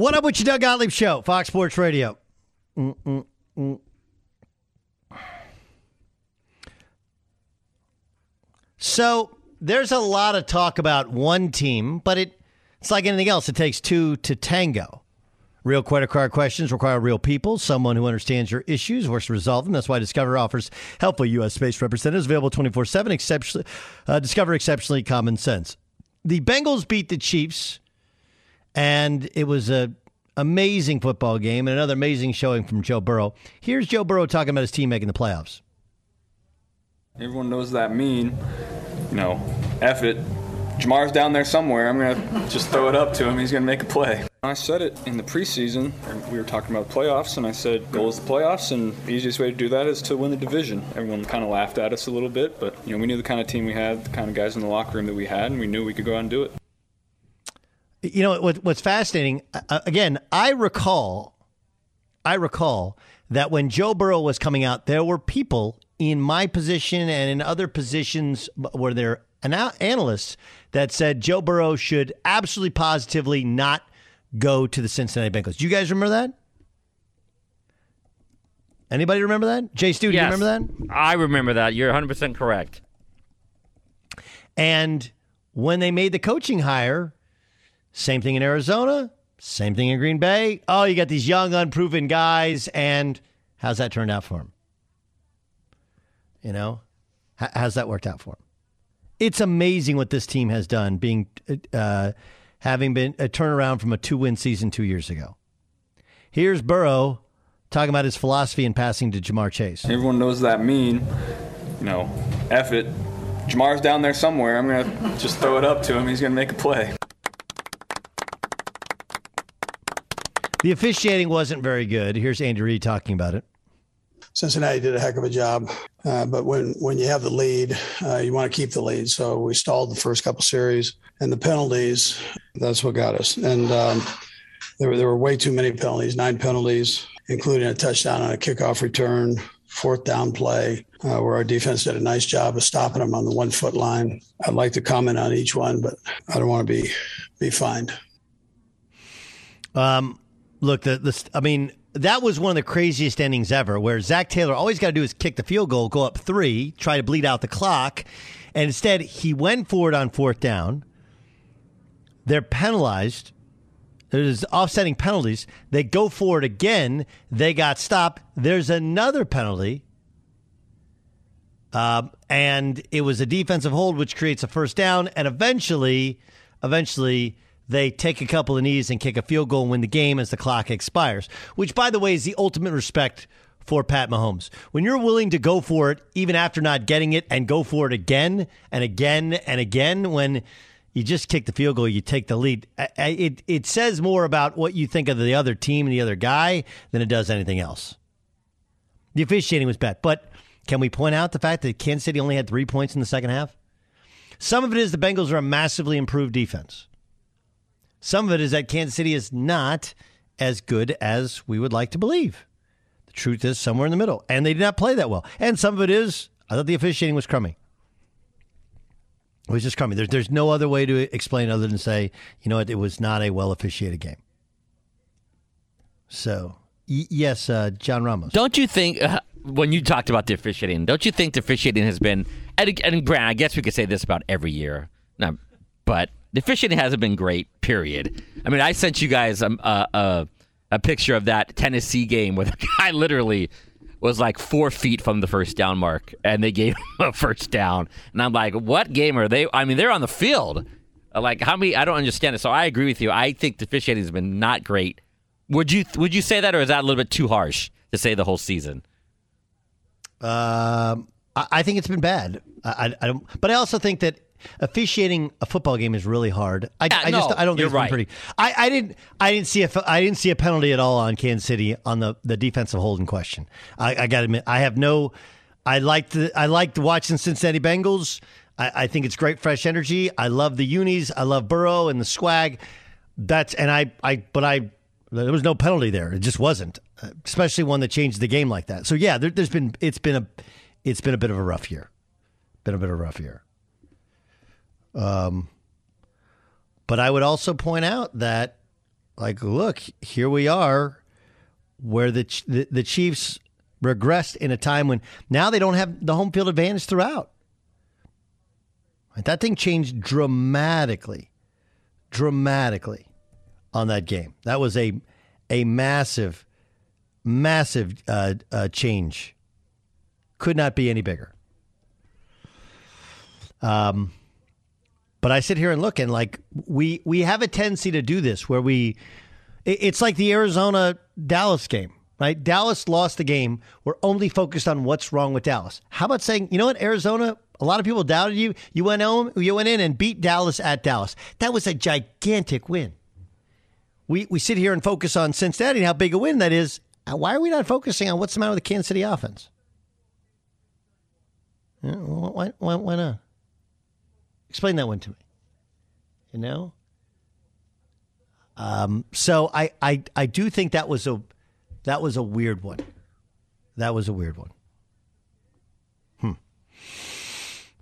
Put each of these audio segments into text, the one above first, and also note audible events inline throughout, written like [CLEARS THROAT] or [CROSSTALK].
What up with your Doug Gottlieb Show, Fox Sports Radio? Mm-mm-mm. So there's a lot of talk about one team, but it it's like anything else. It takes two to tango. Real credit card questions require real people, someone who understands your issues, works to resolve them. That's why Discover offers helpful U.S. based representatives available 24 7. Exceptionally, uh, Discover exceptionally common sense. The Bengals beat the Chiefs, and it was a amazing football game and another amazing showing from Joe Burrow. Here's Joe Burrow talking about his team making the playoffs. Everyone knows that mean, you know, F it. Ja'Marr's down there somewhere. I'm going to just throw it up to him. He's going to make a play. I said it in the preseason. We were talking about playoffs, and I said, goal is the playoffs, and the easiest way to do that is to win the division. Everyone kind of laughed at us a little bit, but, you know, we knew the kind of team we had, the kind of guys in the locker room that we had, and we knew we could go out and do it. You know what, what's fascinating? Uh, again, I recall, I recall that when Joe Burrow was coming out, there were people in my position and in other positions where there ana- analysts that said Joe Burrow should absolutely positively not go to the Cincinnati Bengals. Do you guys remember that? Anybody remember that? Jay Stu, do you remember that? I remember that. You're 100% correct. And when they made the coaching hire, same thing in Arizona, same thing in Green Bay. Oh, you got these young, unproven guys, and how's that turned out for them? You know, how's that worked out for them? It's amazing what this team has done, being uh, having been a turnaround from a two-win season two years ago. Here's Burrow talking about his philosophy in passing to Ja'Marr Chase. Everyone knows that mean, you know, F it. Ja'Marr's down there somewhere. I'm going to just throw it up to him. He's going to make a play. The officiating wasn't very good. Here's Andy Reid talking about it. Cincinnati did a heck of a job, uh, but when when you have the lead, uh, you want to keep the lead. So we stalled the first couple series, and the penalties. That's what got us. And um, there were there were way too many penalties, nine penalties, including a touchdown on a kickoff return, fourth down play, uh, where our defense did a nice job of stopping them on the one foot line. I'd like to comment on each one, but I don't want to be be fined. Um, look, the the I mean, that was one of the craziest endings ever. Where Zac Taylor always got to do is kick the field goal, go up three, try to bleed out the clock, and instead he went for it on fourth down. They're penalized. There's offsetting penalties. They go for it again. They got stopped. There's another penalty. Um, and it was a defensive hold, which creates a first down. And eventually, eventually, they take a couple of knees and kick a field goal and win the game as the clock expires. Which, by the way, is the ultimate respect for Pat Mahomes. When you're willing to go for it, even after not getting it, and go for it again and again and again, when you just kick the field goal, you take the lead. It it says more about what you think of the other team and the other guy than it does anything else. The officiating was bad, but can we point out the fact that Kansas City only had three points in the second half? Some of it is the Bengals are a massively improved defense. Some of it is that Kansas City is not as good as we would like to believe. The truth is somewhere in the middle, and they did not play that well. And some of it is I thought the officiating was crummy. It was just crummy. There's there's no other way to explain other than say, you know what, it was not a well officiated game. So, y- yes, uh, John Ramos. Don't you think, uh, when you talked about the officiating, don't you think the officiating has been, and, and Grant, I guess we could say this about every year, no, but the officiating hasn't been great, period. I mean, I sent you guys um, a, a, a picture of that Tennessee game where [LAUGHS] the guy literally was like four feet from the first down mark, and they gave him a first down. And I'm like, what game are they? I mean, they're on the field. Like, how many? I don't understand it. So I agree with you. I think the has been not great. Would you would you say that, or is that a little bit too harsh to say the whole season? Um, I, I think it's been bad. I, I don't, but I also think that officiating a football game is really hard. I, Yeah, I just I don't think you're right. pretty. I, I didn't I didn't see a I didn't see a penalty at all on Kansas City on the the defensive hold in question. I, I got to admit I have no. I liked the, I liked watching Cincinnati Bengals. I, I think it's great fresh energy. I love the unis. I love Burrow and the swag. That's and I I but I there was no penalty there. It just wasn't, especially one that changed the game like that. So yeah, there, there's been it's been a it's been a bit of a rough year, been a bit of a rough year. Um, but I would also point out that, like, look, here we are, where the the, the Chiefs regressed in a time when now they don't have the home field advantage throughout. That thing changed dramatically, dramatically on that game. That was a a massive, massive uh, uh, change. Could not be any bigger. Um, but I sit here and look and like we we have a tendency to do this where we it's like the Arizona Dallas game, right? Dallas lost the game. We're only focused on what's wrong with Dallas. How about saying, you know what, Arizona? A lot of people doubted you. You went home. You went in and beat Dallas at Dallas. That was a gigantic win. We we sit here and focus on Cincinnati and how big a win that is. Uh, Why are we not focusing on what's the matter with the Kansas City offense? Why, why, why not? Explain that one to me. You know? Um, so I, I I do think that was a that was a weird one. That was a weird one. Hmm.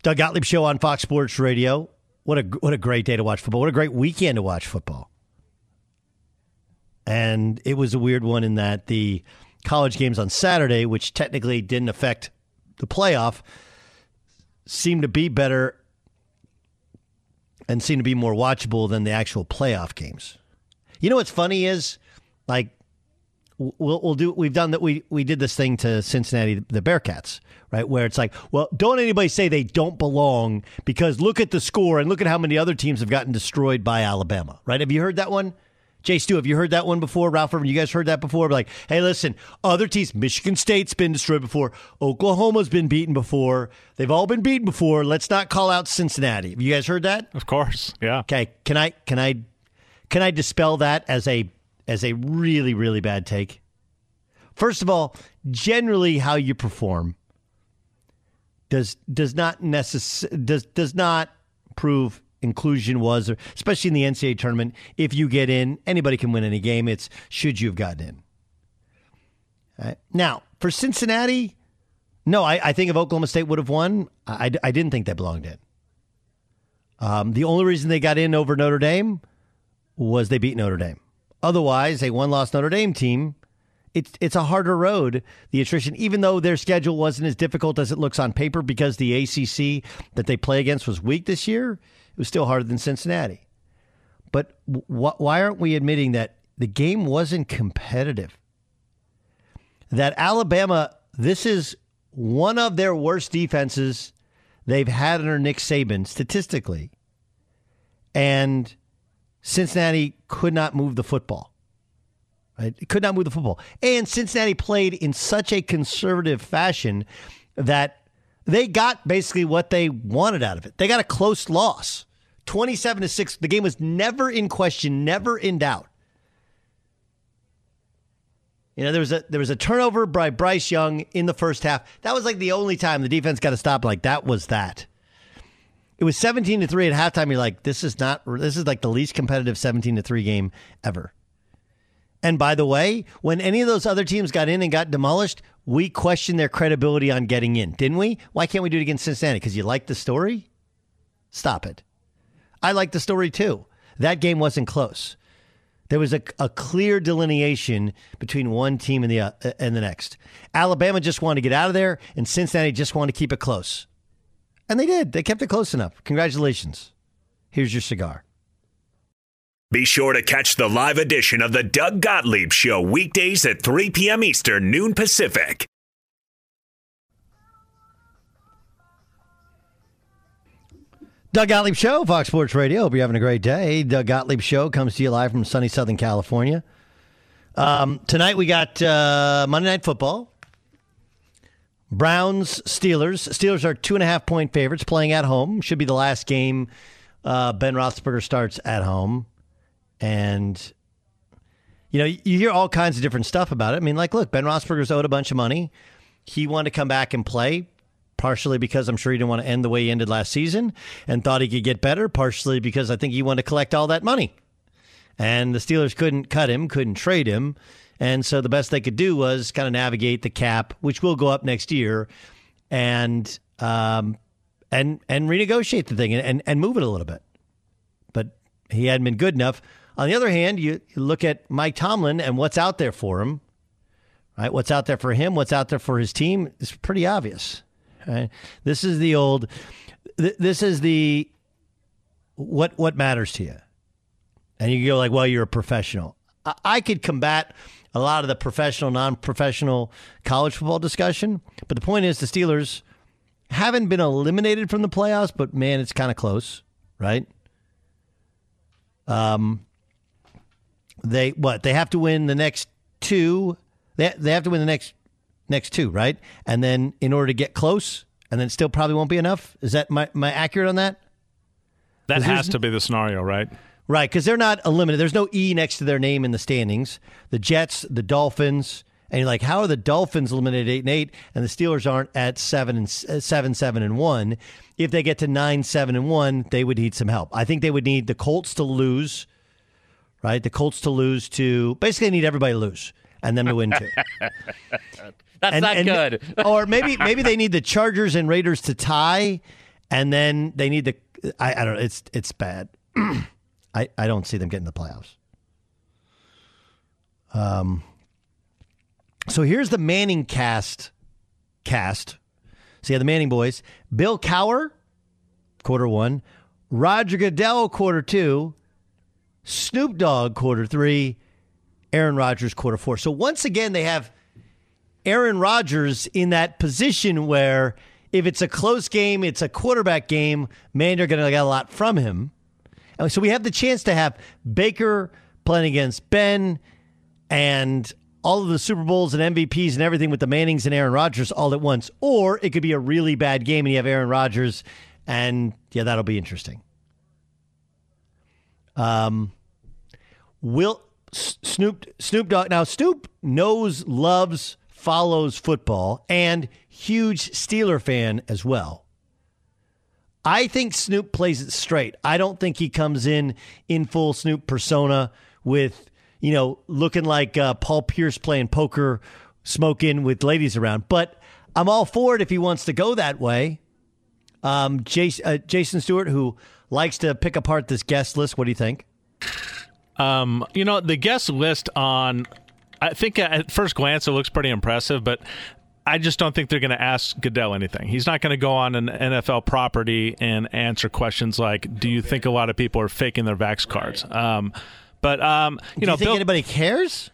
Doug Gottlieb show on Fox Sports Radio. What a what a great day to watch football. What a great weekend to watch football. And it was a weird one in that the college games on Saturday, which technically didn't affect the playoff, seemed to be better and seem to be more watchable than the actual playoff games. You know what's funny is like we'll we'll do we've done that we we did this thing to Cincinnati the Bearcats right where it's like well don't anybody say they don't belong because look at the score and look at how many other teams have gotten destroyed by Alabama right have you heard that one Jay Stu have you heard that one before Ralph Irvin, you guys heard that before like hey listen other teams Michigan State's been destroyed before Oklahoma's been beaten before they've all been beaten before let's not call out Cincinnati have you guys heard that Of course. Yeah. Okay, can I can I can I dispel that as a as a really really bad take? First of all, generally how you perform does does not necess- does does not prove inclusion was especially in the NCAA tournament if you get in anybody can win any game it's should you have gotten in. Right. Now, for Cincinnati, no, I, I think if Oklahoma State would have won, I, I didn't think they belonged in. Um, the only reason they got in over Notre Dame was they beat Notre Dame. Otherwise, a one loss Notre Dame team, it's it's a harder road, the attrition, even though their schedule wasn't as difficult as it looks on paper because the ACC that they play against was weak this year, it was still harder than Cincinnati. But wh- why aren't we admitting that the game wasn't competitive? That Alabama, this is one of their worst defenses they've had under Nick Saban statistically. And Cincinnati could not move the football. Right? It could not move the football. And Cincinnati played in such a conservative fashion that they got basically what they wanted out of it. They got a close loss. 27 to 6. The game was never in question, never in doubt. You know, there was a there was a turnover by Bryce Young in the first half. That was like the only time the defense got to stop. Like that was that. It was seventeen to three at halftime. You're like, this is not. This is like the least competitive seventeen to three game ever. And by the way, when any of those other teams got in and got demolished, we questioned their credibility on getting in, didn't we? Why can't we do it against Cincinnati? Because you like the story? Stop it. I like the story too. That game wasn't close. There was a, a clear delineation between one team and the uh, and the next. Alabama just wanted to get out of there, and Cincinnati just wanted to keep it close, and they did. They kept it close enough. Congratulations. Here's your cigar. Be sure to catch the live edition of the Doug Gottlieb Show weekdays at 3 p.m. Eastern, noon Pacific. Doug Gottlieb Show, Fox Sports Radio. Hope you're having a great day. Doug Gottlieb Show comes to you live from sunny Southern California. Um, tonight we got uh, Monday Night Football. Browns, Steelers. Steelers are two and a half point favorites playing at home. Should be the last game uh, Ben Roethlisberger starts at home. And, you know, you hear all kinds of different stuff about it. I mean, like, look, Ben Roethlisberger's owed a bunch of money. He wanted to come back and play, partially because I'm sure he didn't want to end the way he ended last season and thought he could get better, partially because I think he wanted to collect all that money. And the Steelers couldn't cut him, couldn't trade him. And so the best they could do was kind of navigate the cap, which will go up next year, and um, and and renegotiate the thing and, and, and move it a little bit. But he hadn't been good enough. On the other hand, you, look at Mike Tomlin and what's out there for him, right? What's out there for him, what's out there for his team is pretty obvious. This is the old. Th- this is the what what matters to you, and you go like, well, you're a professional. I, I could combat a lot of the professional, non-professional college football discussion, but the point is, the Steelers haven't been eliminated from the playoffs, but man, it's kind of close, right? Um, they what? They have to win the next two. They they have to win the next next two, right? And then in order to get close, and then still probably won't be enough. Is that my my accurate on that? That has to be the scenario, right? Right, because they're not eliminated. There's no E next to their name in the standings. The Jets, the Dolphins, and you're like, how are the Dolphins eliminated eight and eight, and the Steelers aren't at seven and uh, seven, seven and one? If they get to nine, seven and one, they would need some help. I think they would need the Colts to lose. Right, the Colts to lose to basically need everybody to lose and them to win too. [LAUGHS] That's And- not and- good. [LAUGHS] or maybe maybe they need the Chargers and Raiders to tie, and then they need the. I, I don't know. It's it's bad. [CLEARS THROAT] I I don't see them getting the playoffs. Um. So here's the Manningcast. Cast. So you have the Manning boys: Bill Cowher, quarter one; Roger Goodell, quarter two; Snoop Dogg, quarter three; Aaron Rodgers, quarter four. So once again, they have Aaron Rodgers in that position where if it's a close game, it's a quarterback game, man, you're going to get a lot from him. And so we have the chance to have Baker playing against Ben and all of the Super Bowls and MVPs and everything with the Mannings and Aaron Rodgers all at once. Or it could be a really bad game and you have Aaron Rodgers, and yeah, that'll be interesting. Um, Will Snoop Snoop Dogg now Snoop knows, loves, follows football, and huge Steeler fan as well. I think Snoop plays it straight. I don't think he comes in in full Snoop persona with you know looking like uh, Paul Pierce playing poker, smoking with ladies around. But I'm all for it if he wants to go that way. Um, Jason, uh, Jason Stewart, who likes to pick apart this guest list, what do you think? Um, you know, the guest list on, I think at first glance it looks pretty impressive, but I just don't think they're going to ask Goodell anything. He's not going to go on an NFL property and answer questions like, "Do you think a lot of people are faking their vax cards?" Um, but um, you Do know, you think Bill, anybody cares?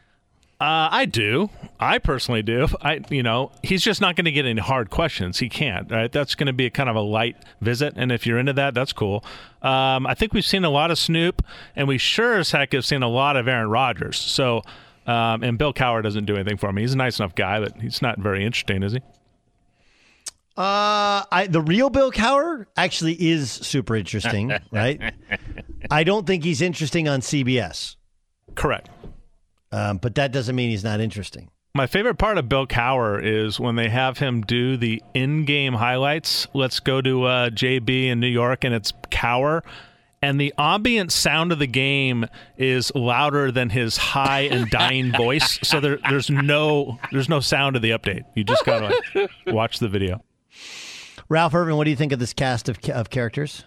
uh, I do. I personally do. I, you know, he's just not going to get any hard questions. He can't. Right? That's going to be a kind of a light visit, and if you're into that, that's cool. Um, I think we've seen a lot of Snoop, and we sure as heck have seen a lot of Aaron Rodgers. So, um, and Bill Cowher doesn't do anything for me. He's a nice enough guy, but he's not very interesting, is he? Uh, I the real Bill Cowher actually is super interesting, [LAUGHS] right? I don't think he's interesting on CBS, Correct. um, but that doesn't mean he's not interesting. My favorite part of Bill Cowher is when they have him do the in-game highlights. Let's go to uh, JB in New York, and it's Cowher, and the ambient sound of the game is louder than his high and dying [LAUGHS] voice. So there, there's no there's no sound of the update. You just gotta like, [LAUGHS] watch the video. Ralph Irvin, what do you think of this cast of of characters?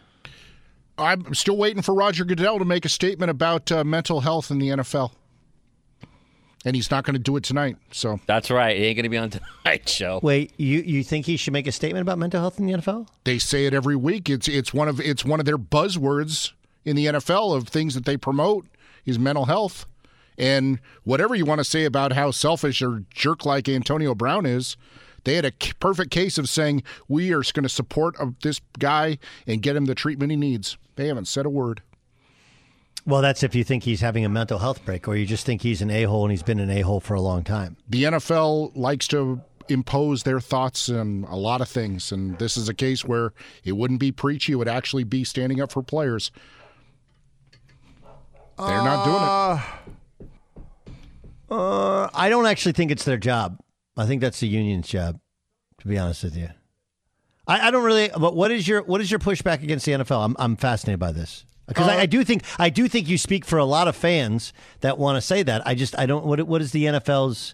I'm still waiting for Roger Goodell to make a statement about uh, mental health in the NFL. And he's not going to do it tonight. So That's right. He ain't going to be on [LAUGHS] tonight's show. Wait, you you think he should make a statement about mental health in the NFL? they say it every week. It's it's one of it's one of their buzzwords in the NFL of things that they promote is mental health. And whatever you want to say about how selfish or jerk like Antonio Brown is, they had a c- perfect case of saying we are going to support uh, this guy and get him the treatment he needs. They haven't said a word. Well, that's if you think he's having a mental health break, or you just think he's an a hole and he's been an a hole for a long time. the NFL likes to impose their thoughts on a lot of things. And this is a case where it wouldn't be preachy; it would actually be standing up for players. They're not doing it. Uh, I don't actually think it's their job. I think that's the union's job. To be honest with you, I, I don't really. But what is your what is your pushback against the NFL? I'm I'm fascinated by this because I, uh-huh. I do think I do think you speak for a lot of fans that want to say that. I just I don't. What what is the NFL's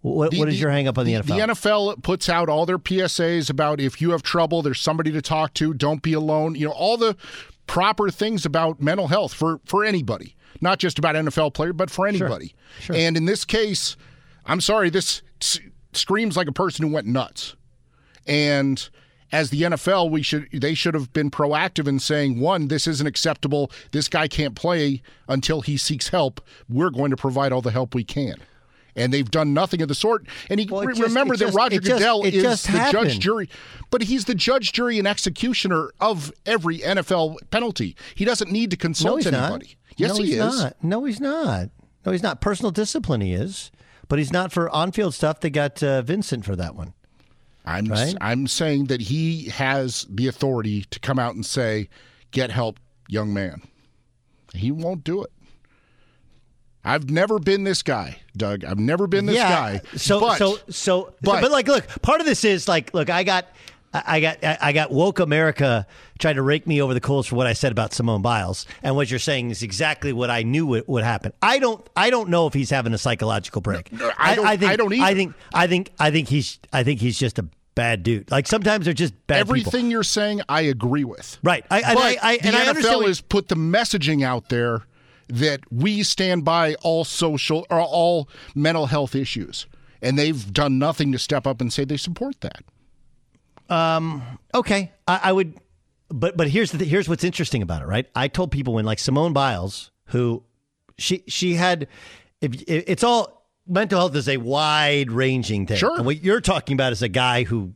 what, The- what is the- your hang up on the, NFL? The NFL puts out all their PSAs about if you have trouble, there's somebody to talk to. Don't be alone. You know all the proper things about mental health for for anybody, not just about NFL player, but for anybody. And in this case, I'm sorry, this s- screams like a person who went nuts. And as the NFL, we should they should have been proactive in saying, one, this isn't acceptable. This guy can't play until he seeks help. We're going to provide all the help we can. And they've done nothing of the sort. And he, Well, re- just- remember that just- Roger just- Goodell is the judge, jury, but he's the judge, jury, and executioner of every NFL penalty. He doesn't need to consult he's anybody. not. Yes, no, he he's is. Not. No, he's not. No, he's not. Personal discipline, he is, but he's not for on-field stuff. They got uh, Vincent for that one. I'm Right? I'm saying that he has the authority to come out and say, "Get help, young man." He won't do it. I've never been this guy, Doug. I've never been this guy. So but, so so but- but, like look, part of this is like look, I got I I got I I got woke America trying to rake me over the coals for what I said about Simone Biles, and what you're saying is exactly what I knew would, would happen. I don't I don't know if he's having a psychological break. No, I don't- think I don't either. I think I think I think he's I think he's just a bad dude. Like sometimes they're just bad people. everything you're saying, I agree with. Right. I, and but I, I, the I NFL understand what- has put the messaging out there that we stand by all social or all mental health issues, and they've done nothing to step up and say they support that. Okay, I, I would, but but here's the here's what's interesting about it, right? I told people when like Simone Biles, who she she had, if it- it's all mental health is a wide ranging thing. Sure. and what you're talking about is a guy who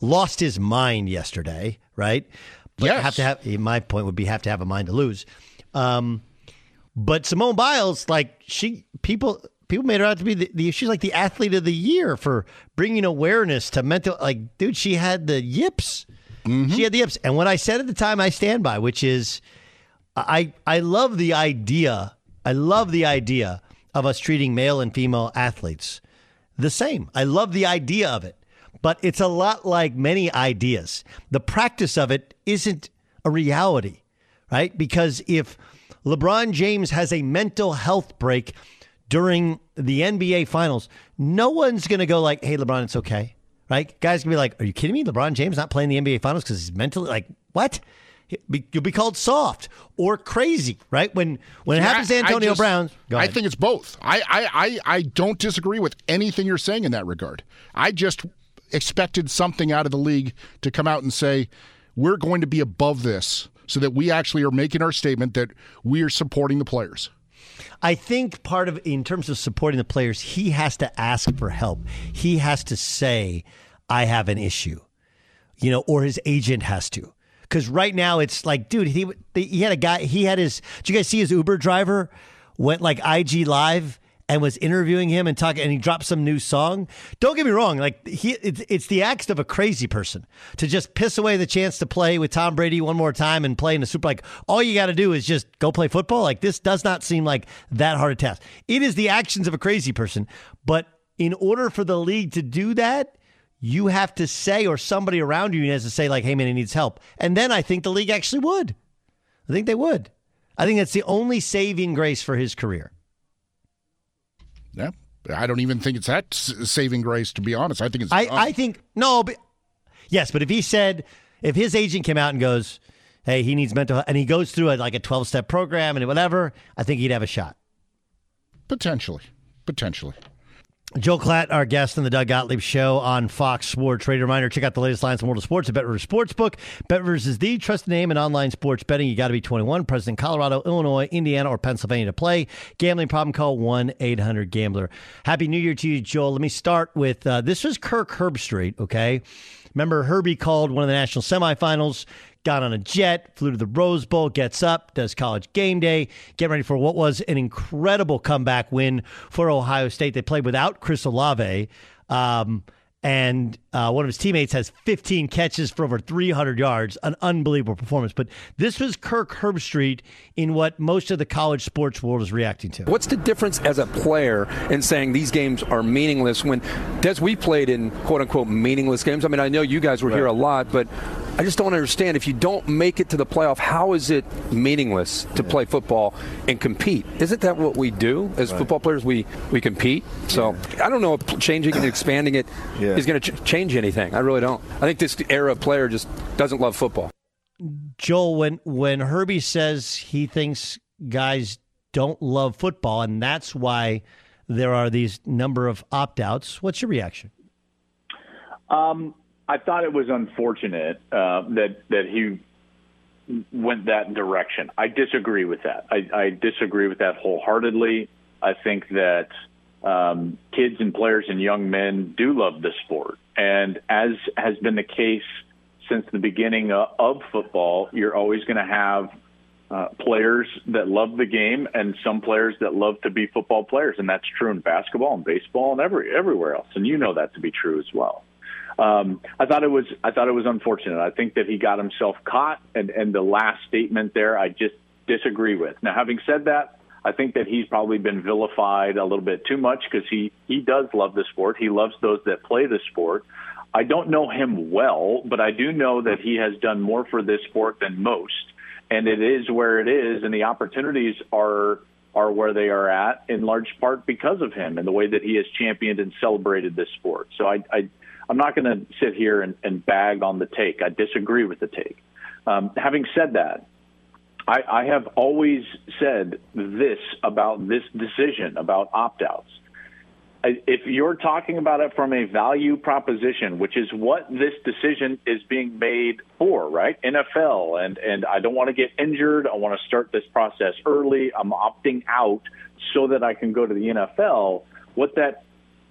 lost his mind yesterday, right? But Yes. have to have my point would be have to have a mind to lose. Um, but Simone Biles, like she, people, people made her out to be the, the she's like the athlete of the year for bringing awareness to mental. Like, dude, she had the yips. Mm-hmm. She had the yips. And what I said at the time, I stand by, which is, I I love the idea. I love the idea of us treating male and female athletes the same. I love the idea of it, but it's a lot like many ideas. The practice of it isn't a reality, right? Because if LeBron James has a mental health break during the NBA finals, no one's going to go like, "Hey LeBron, it's okay." Right? Guys can be like, "Are you kidding me? LeBron James not playing the NBA finals cuz he's mentally like, what?" You'll be called soft or crazy, right? When when it happens to Antonio just- Brown, go I think it's both. I, I, I, I don't disagree with anything you're saying in that regard. I just expected something out of the league to come out and say, we're going to be above this so that we actually are making our statement that we are supporting the players. I think part of in terms of supporting the players, he has to ask for help. He has to say, "I have an issue," you know, or his agent has to. Because right now it's like, dude, he he had a guy. He had his. Did you guys see his Uber driver went like IG live and was interviewing him and talking, and he dropped some new song. Don't get me wrong, like he, it's, it's the act of a crazy person to just piss away the chance to play with Tom Brady one more time and play in the Super. Like all you got to do is just go play football. Like this does not seem like that hard a task. It is the actions of a crazy person, but in order for the league to do that, you have to say, or somebody around you has to say, like, "Hey, man, he needs help," and then I think the league actually would. I think they would. I think that's the only saving grace for his career. Yeah. I don't even think it's that saving grace, to be honest. I think it's. I, done. I think no, but yes, but if he said if his agent came out and goes, "Hey, he needs mental," health, and he goes through a, like a twelve step program and whatever, I think he'd have a shot. Potentially. Potentially. Joel Klatt, our guest on the Doug Gottlieb Show on Fox Sports. Trade reminder: check out the latest lines from World of Sports at BetRivers Sportsbook. BetRivers is the trusted name in online sports betting. You got to be 21, present in Colorado, Illinois, Indiana, or Pennsylvania to play. Gambling problem? Call one eight hundred Gambler. Happy New Year to you, Joel. Let me start with uh, this was Kirk Herbstreit. Okay, remember Herbie called one of the national semifinals. Got on a jet, flew to the Rose Bowl, gets up, does college game day, get ready for what was an incredible comeback win for Ohio State. They played without Chris Olave. Um, and uh, one of his teammates has 15 catches for over 300 yards. An unbelievable performance. But this was Kirk Herbstreit in what most of the college sports world is reacting to. What's the difference as a player in saying these games are meaningless when, Des, we played in quote unquote meaningless games? I mean, I know you guys were here a lot, but I just don't understand. If you don't make it to the playoff, how is it meaningless to play football and compete? Isn't that what we do as football players? We, we compete. So I don't know if changing and expanding it is going to ch- change anything. I really don't. I think this era of player just doesn't love football. Joel, when when Herbie says he thinks guys don't love football, and that's why there are these number of opt outs, what's your reaction? Um, I thought it was unfortunate uh, that that he went that direction. I disagree with that. I, I disagree with that wholeheartedly. I think that um, kids and players and young men do love the sport, and as has been the case since the beginning of, of football, you're always going to have uh, players that love the game and some players that love to be football players, and that's true in basketball and baseball and every everywhere else. And you know that to be true as well. Um, I thought it was I thought it was unfortunate. I think that he got himself caught, and and the last statement there I just disagree with. Now, having said that, I think that he's probably been vilified a little bit too much because he he does love the sport. He loves those that play the sport. I don't know him well, but I do know that he has done more for this sport than most, and it is where it is, and the opportunities are are where they are at in large part because of him and the way that he has championed and celebrated this sport. So I, I I'm not going to sit here and, and bag on the take. I disagree with the take. Um, having said that, I, I have always said this about this decision about opt outs. If you're talking about it from a value proposition, which is what this decision is being made for, right? NFL, and, and I don't want to get injured. I want to start this process early. I'm opting out so that I can go to the NFL. What that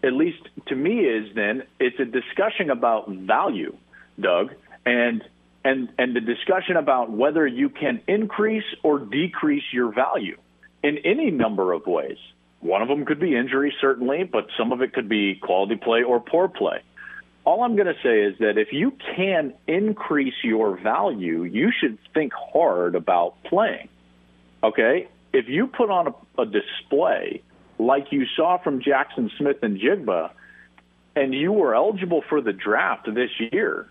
at least to me is then it's a discussion about value, Doug, and and and the discussion about whether you can increase or decrease your value in any number of ways. One of them could be injury, certainly, but some of it could be quality play or poor play. All I'm going to say is that if you can increase your value, you should think hard about playing. Okay? If you put on a, a display like you saw from Jaxon Smith-Njigba, and you were eligible for the draft this year,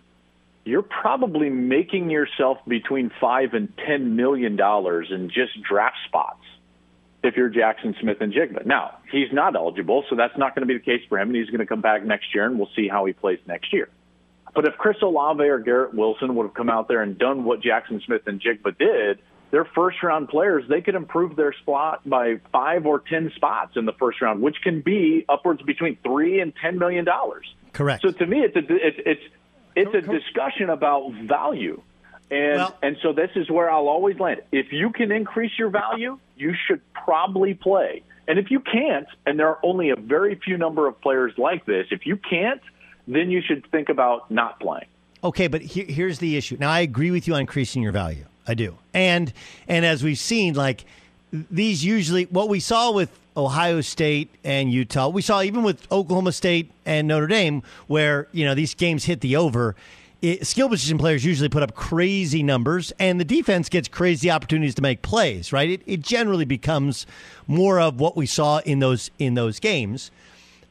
you're probably making yourself between five and ten million dollars in just draft spots if you're Jaxon Smith-Njigba. Now, he's not eligible, so that's not going to be the case for him, and he's going to come back next year, and we'll see how he plays next year. But if Chris Olave or Garrett Wilson would have come out there and done what Jaxon Smith-Njigba did, their first round players, they could improve their spot by five or ten spots in the first round, which can be upwards between three and ten million dollars. Correct. So to me, it's a it's it's it's a discussion about value, and Well- and so this is where I'll always land. If you can increase your value, you should probably play. And if you can't, and there are only a very few number of players like this, if you can't, then you should think about not playing. Okay, but here, here's the issue. Now, I agree with you on increasing your value. I do, and and as we've seen, like these usually what we saw with Ohio State and Utah, we saw even with Oklahoma State and Notre Dame, where you know these games hit the over. It, skill position players usually put up crazy numbers, and the defense gets crazy opportunities to make plays. Right? It, it generally becomes more of what we saw in those in those games.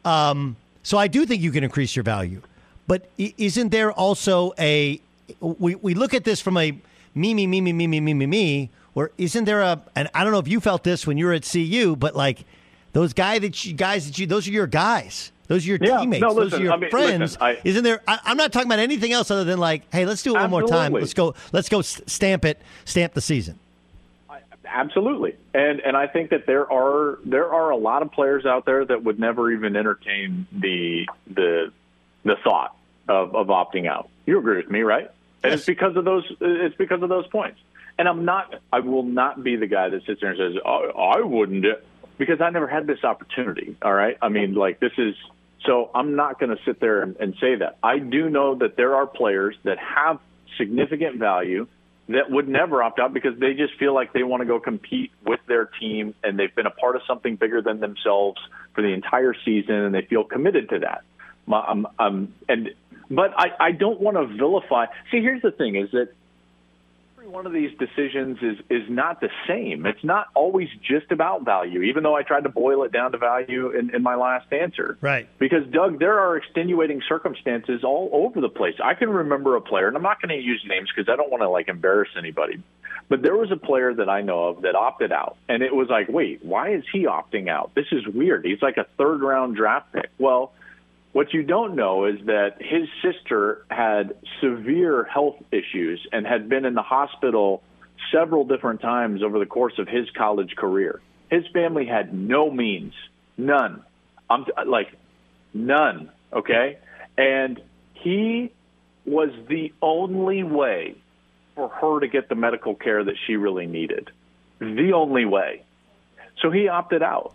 Um, so I do think you can increase your value, but isn't there also a we we look at this from a me me me me me me me me me or isn't there a and I don't know if you felt this when you were at CU, but like those guy that you, guys that you those are your guys. Those are your Yeah, teammates. no, those are your I mean, friends. listen, I- Isn't there? I, I'm not talking about anything else other than like, hey, let's do it one more time. Let's go. Let's go. Stamp it. Stamp the season. Absolutely, and and I think that there are there are a lot of players out there that would never even entertain the the the thought of, of opting out. You agree with me, right? And it's because of those it's because of those points. And I'm not I will not be the guy that sits there and says oh, I wouldn't because I never had this opportunity. All right, I mean like this is so I'm not going to sit there and, and say that. I do know that there are players that have significant value that would never opt out because they just feel like they want to go compete with their team and they've been a part of something bigger than themselves for the entire season and they feel committed to that. I'm, I'm, and but I, I don't want to vilify. See, here's the thing: is that every one of these decisions is is not the same. It's not always just about value. Even though I tried to boil it down to value in, in my last answer, Right. because Doug, there are extenuating circumstances all over the place. I can remember a player, and I'm not going to use names because I don't want to like embarrass anybody. But there was a player that I know of that opted out, and it was like, wait, why is he opting out? This is weird. He's like a third round draft pick. Well, what you don't know is that his sister had severe health issues and had been in the hospital several different times over the course of his college career. His family had no means, none. I'm like none, okay? And he was the only way for her to get the medical care that she really needed. The only way. So he opted out.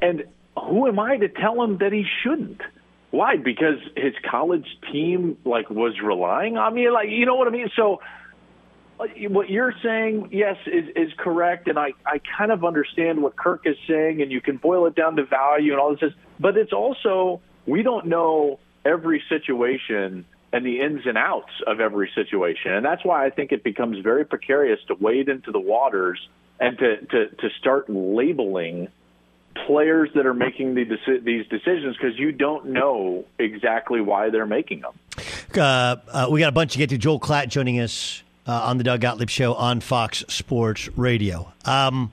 And who am I to tell him that he shouldn't? Why? Because his college team like was relying on me. Like you know what I mean. So uh, what you're saying, yes, is is correct, and I I kind of understand what Kirk is saying, and you can boil it down to value and all this. But it's also we don't know every situation and the ins and outs of every situation, and that's why I think it becomes very precarious to wade into the waters and to to to start labeling players that are making the deci- these decisions because you don't know exactly why they're making them. Uh, uh, we got a bunch to get to. Joel Klatt joining us uh, on the Doug Gottlieb Show on Fox Sports Radio. Um,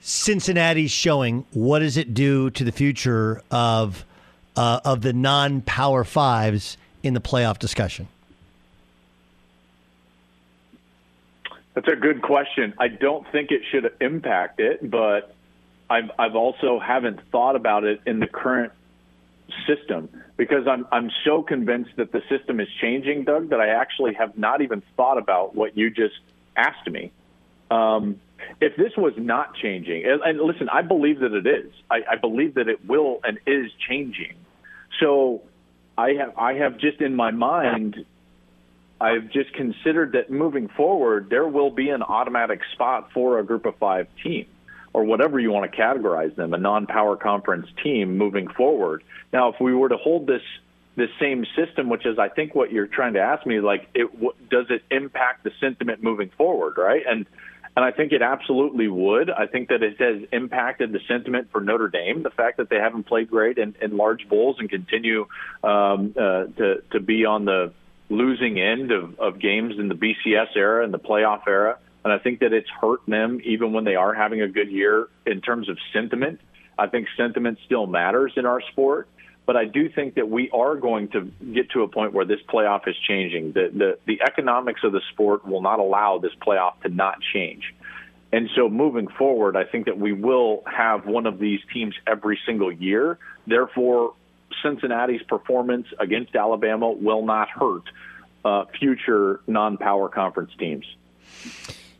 Cincinnati's showing. What does it do to the future of uh, of the non-power fives in the playoff discussion? That's a good question. I don't think it should impact it, but I've I've also haven't thought about it in the current system because I'm I'm so convinced that the system is changing, Doug, that I actually have not even thought about what you just asked me. Um, if this was not changing, and, and listen, I believe that it is. I, I believe that it will and is changing. So I have I have just in my mind I've just considered that moving forward, there will be an automatic spot for a group of five team or whatever you want to categorize them, a non-power conference team moving forward. Now, if we were to hold this this same system, which is I think what you're trying to ask me, like, it w- does it impact the sentiment moving forward, right? And and I think it absolutely would. I think that it has impacted the sentiment for Notre Dame. The fact that they haven't played great in, in large bowls and continue um, uh, to to be on the losing end of, of games in the BCS era and the playoff era. And I think that it's hurt them even when they are having a good year in terms of sentiment. I think sentiment still matters in our sport. But I do think that we are going to get to a point where this playoff is changing. The, the, the economics of the sport will not allow this playoff to not change. And so moving forward, I think that we will have one of these teams every single year. Therefore, Cincinnati's performance against Alabama will not hurt uh, future non-power conference teams.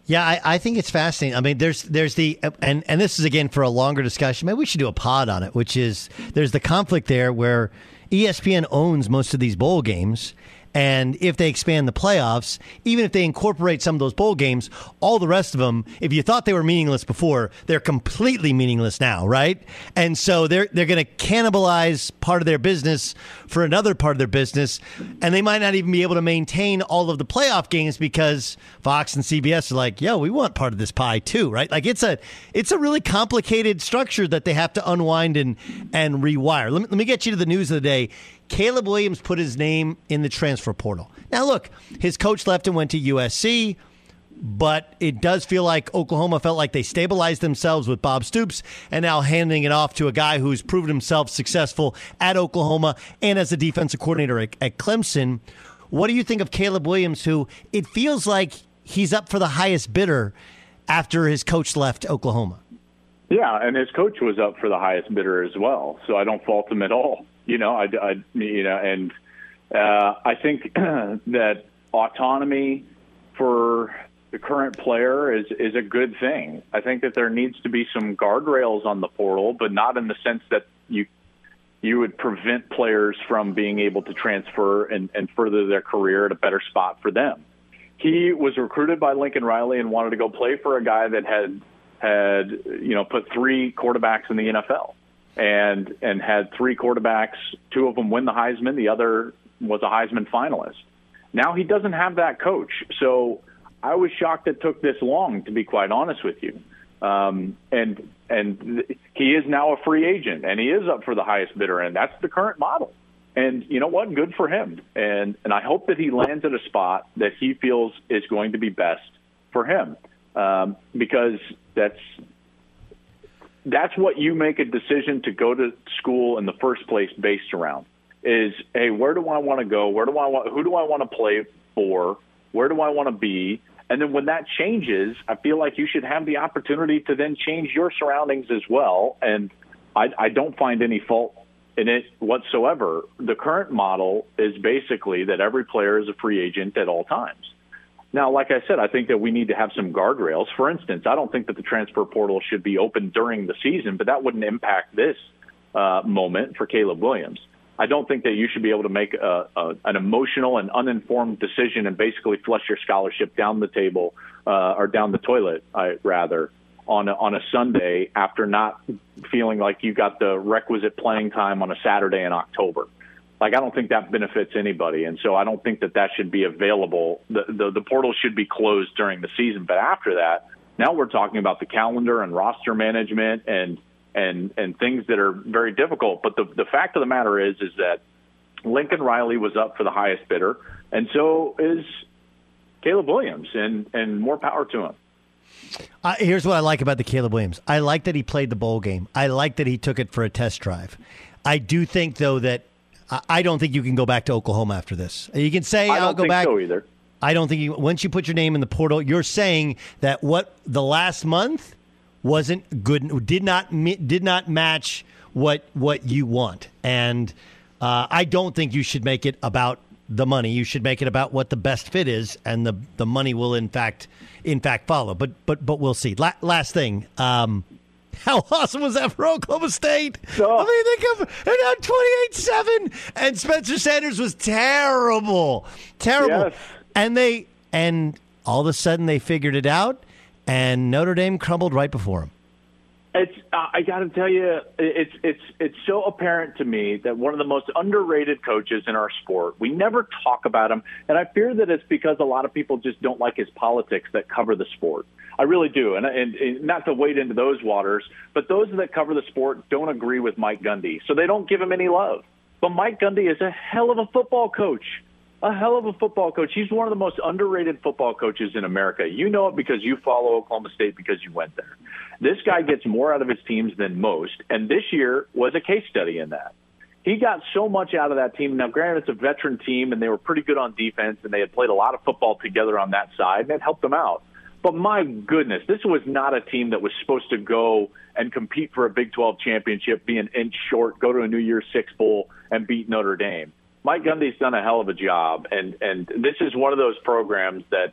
Yeah, I, I think it's fascinating. I mean, there's there's the and and this is again for a longer discussion. Maybe we should do a pod on it, which is there's the conflict there where ESPN owns most of these bowl games. And if they expand the playoffs, even if they incorporate some of those bowl games, all the rest of them, if you thought they were meaningless before, they're completely meaningless now, right? And so they're they're going to cannibalize part of their business for another part of their business, and they might not even be able to maintain all of the playoff games because Fox and CBS are like, "Yo, we want part of this pie too," right? Like it's a it's a really complicated structure that they have to unwind and and rewire. Let me, let me get you to the news of the day. Caleb Williams put his name in the transfer portal. Now, look, his coach left and went to USC, but it does feel like Oklahoma felt like they stabilized themselves with Bob Stoops and now handing it off to a guy who's proven himself successful at Oklahoma and as a defensive coordinator at, at Clemson. What do you think of Caleb Williams, who it feels like he's up for the highest bidder after his coach left Oklahoma? Yeah, and his coach was up for the highest bidder as well, so I don't fault him at all. You know, I, I you know, and uh, I think [CLEARS THROAT] that autonomy for the current player is is a good thing. I think that there needs to be some guardrails on the portal, but not in the sense that you you would prevent players from being able to transfer and, and further their career at a better spot for them. He was recruited by Lincoln Riley and wanted to go play for a guy that had had you know put three quarterbacks in the NFL. And and had three quarterbacks. Two of them win the Heisman. The other was a Heisman finalist. Now he doesn't have that coach. So I was shocked it took this long, to be quite honest with you. Um, and and he is now a free agent, and he is up for the highest bidder, and that's the current model. And you know what? Good for him. And and I hope that he lands at a spot that he feels is going to be best for him, um, because that's that's what you make a decision to go to school in the first place based around is hey where do i want to go? Where do i want who do i want to play for? Where do i want to be? And then when that changes i feel like you should have the opportunity to then change your surroundings as well. And i, I don't find any fault in it whatsoever. The current model is basically that every player is a free agent at all times now, like I said, I think that we need to have some guardrails. For instance, I don't think that the transfer portal should be open during the season, but that wouldn't impact this uh, moment for Caleb Williams. I don't think that you should be able to make a, a, an emotional and uninformed decision and basically flush your scholarship down the table uh, or down the toilet, I, rather, on a, on a Sunday after not feeling like you got the requisite playing time on a Saturday in October. Like I don't think that benefits anybody, and so I don't think that that should be available. The, the the portal should be closed during the season, but after that, now we're talking about the calendar and roster management and and and things that are very difficult. But the the fact of the matter is is that Lincoln Riley was up for the highest bidder, and so is Caleb Williams, and and more power to him. Uh, here's what I like about the Caleb Williams. I like that he played the bowl game. I like that he took it for a test drive. I do think though that I don't think you can go back to Oklahoma after this. You can say I will go back. So either. I don't think you. Once you put your name in the portal, you're saying that what the last month wasn't good. Did not did not match what what you want, and uh, I don't think you should make it about the money. You should make it about what the best fit is, and the the money will in fact in fact follow. But but but we'll see. La- last thing. Um, how awesome was that for Oklahoma State? I mean, they come they're down 28 7, and Spencer Sanders was terrible. Terrible. Yes. And they, and all of a sudden they figured it out, and Notre Dame crumbled right before them. It's uh, I got to tell you, it's it's it's so apparent to me that one of the most underrated coaches in our sport. We never talk about him, and I fear that it's because a lot of people just don't like his politics that cover the sport. I really do, and, and, and not to wade into those waters, but those that cover the sport don't agree with Mike Gundy, so they don't give him any love. But Mike Gundy is a hell of a football coach a hell of a football coach. He's one of the most underrated football coaches in America. You know it because you follow Oklahoma State because you went there. This guy gets more out of his teams than most, and this year was a case study in that. He got so much out of that team. Now, granted, it's a veteran team, and they were pretty good on defense, and they had played a lot of football together on that side, and it helped them out. But my goodness, this was not a team that was supposed to go and compete for a Big 12 championship, be an inch short, go to a New Year's Six bowl, and beat Notre Dame. Mike Gundy's done a hell of a job, and and this is one of those programs that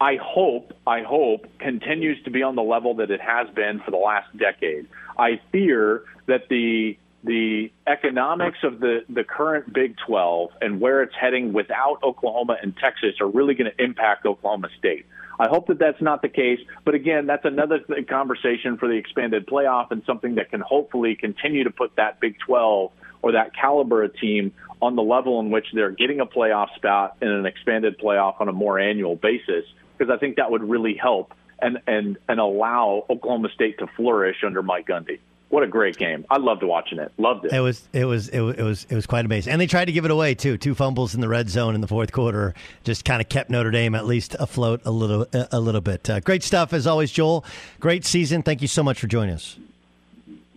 I hope I hope continues to be on the level that it has been for the last decade. I fear that the the economics of the, the current Big 12 and where it's heading without Oklahoma and Texas are really going to impact Oklahoma State. I hope that that's not the case, but again, that's another th- conversation for the expanded playoff and something that can hopefully continue to put that Big 12 or that caliber of team on the level in which they're getting a playoff spot in an expanded playoff on a more annual basis, because I think that would really help and, and, and allow Oklahoma State to flourish under Mike Gundy. What a great game! I loved watching it. Loved it. It was it was it was it was, it was quite amazing, and they tried to give it away too. Two fumbles in the red zone in the fourth quarter just kind of kept Notre Dame at least afloat a little a little bit. Uh, great stuff as always, Joel. Great season. Thank you so much for joining us.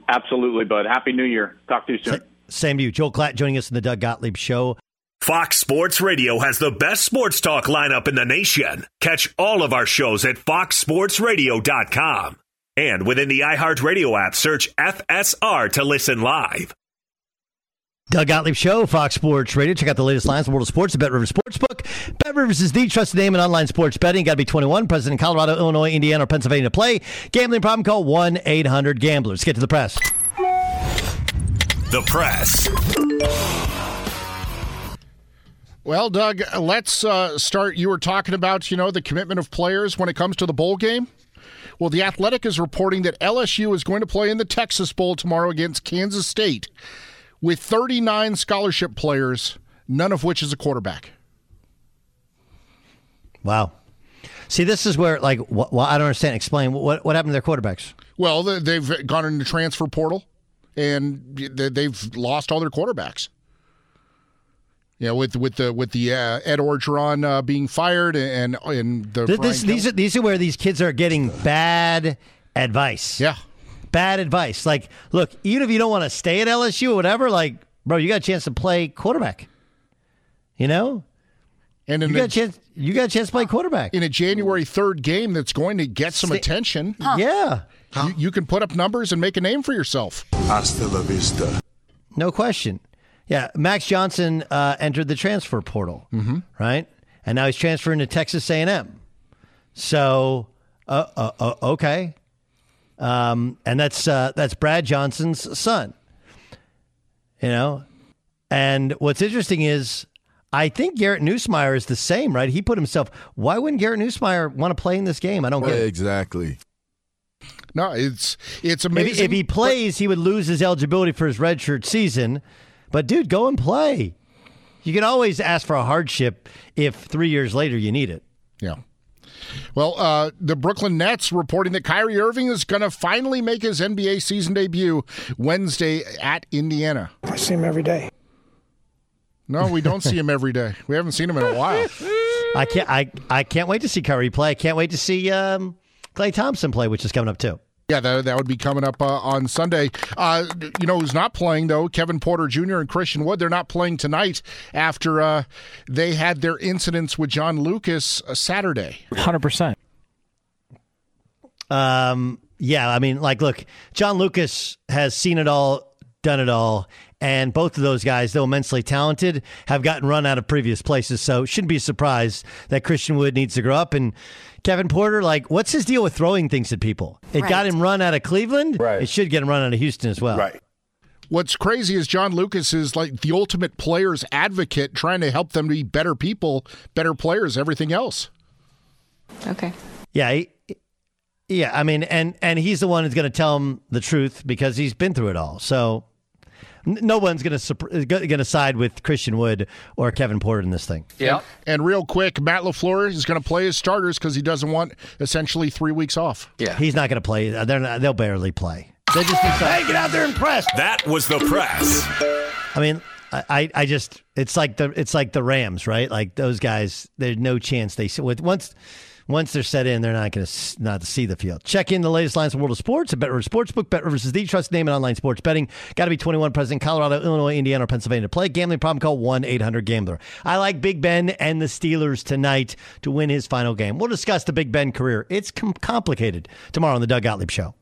Absolutely, bud. Happy New Year. Talk to you soon. Same to you, Joel Klatt, joining us in the Doug Gottlieb Show. Fox Sports Radio has the best sports talk lineup in the nation. Catch all of our shows at foxsportsradio.com. And within the iHeartRadio app, search FSR to listen live. Doug Gottlieb Show, Fox Sports Radio. Check out the latest lines in the world of sports at BetRivers Sportsbook. BetRivers is the trusted name in online sports betting. Got to be 21, present in Colorado, Illinois, Indiana, or Pennsylvania to play. Gambling problem, call 1 800 Gamblers. Get to the press. The press. Well, Doug, let's uh, start. You were talking about, you know, the commitment of players when it comes to the bowl game. Well, the Athletic is reporting that LSU is going to play in the Texas Bowl tomorrow against Kansas State with 39 scholarship players, none of which is a quarterback. Wow. See, this is where, like, wh- well, I don't understand. Explain what what happened to their quarterbacks. Well, they- they've gone into transfer portal and they've lost all their quarterbacks. Yeah, with with the with the uh, Ed Orgeron uh, being fired and and the Th- this, these are these are where these kids are getting bad advice. Yeah, bad advice. Like, look, even if you don't want to stay at LSU or whatever, like, bro, you got a chance to play quarterback. You know, and you got a- a chance. You got a chance to play quarterback in a January third game that's going to get some attention. Yeah, you, you can put up numbers and make a name for yourself. Hasta la vista. no question. Yeah, Max Johnson uh, entered the transfer portal, Mhm. right? And now he's transferring to Texas A&M. So, uh, uh, uh, okay, um, and that's uh, that's Brad Johnson's son. You know, and what's interesting is, I think Garrett Nussmeier is the same, right? He put himself. Why wouldn't Garrett Nussmeier want to play in this game? I don't get it. Exactly. No, it's it's If amazing. he, if he plays, he would lose his eligibility for his redshirt season. But dude, go and play. You can always ask for a hardship if three years later you need it. Yeah. Well, uh, the Brooklyn Nets reporting that Kyrie Irving is going to finally make his NBA season debut Wednesday at Indiana. I see him every day. No, we don't see him every day. We haven't seen him in a while. I can't. I I can't wait to see Kyrie play. I can't wait to see um, Klay Thompson play, which is coming up too. Yeah, that, that would be coming up uh, on Sunday. Uh, you know who's not playing, though? Kevin Porter Jr. and Christian Wood. They're not playing tonight after uh, they had their incidents with John Lucas uh, Saturday. 100%. Um, yeah, I mean, like, look, John Lucas has seen it all, done it all, and both of those guys, though immensely talented, have gotten run out of previous places. So shouldn't be surprised that Christian Wood needs to grow up. And Kevin Porter, like, what's his deal with throwing things at people? It got him run out of Cleveland. Right. It should get him run out of Houston as well. Right. What's crazy is John Lucas is like the ultimate player's advocate, trying to help them be better people, better players, everything else. Okay. Yeah. He, yeah. I mean, and and he's the one who's going to tell him the truth because he's been through it all. So n- no one's going uh, to going to side with Christian Wood or Kevin Porter in this thing. Yeah. And real quick, Matt LaFleur is going to play his starters because he doesn't want essentially three weeks off. Yeah. He's not going to play. Uh, they're not, they'll barely play. They just decide, hey, get out there and press. That was the press. I mean, I, I- I just it's like the it's like the Rams, right? Like those guys, there's no chance they with once once they're set in, they're not going to not see the field. Check in the latest lines of world of sports at BetRivers Sportsbook. BetRivers is the trusted name in online sports betting. Got to be 21, present Colorado, Illinois, Indiana, or Pennsylvania to play. Gambling problem? Call one 800 Gambler. I like Big Ben and the Steelers tonight to win his final game. We'll discuss the Big Ben career. It's com- complicated tomorrow on the Doug Gottlieb Show.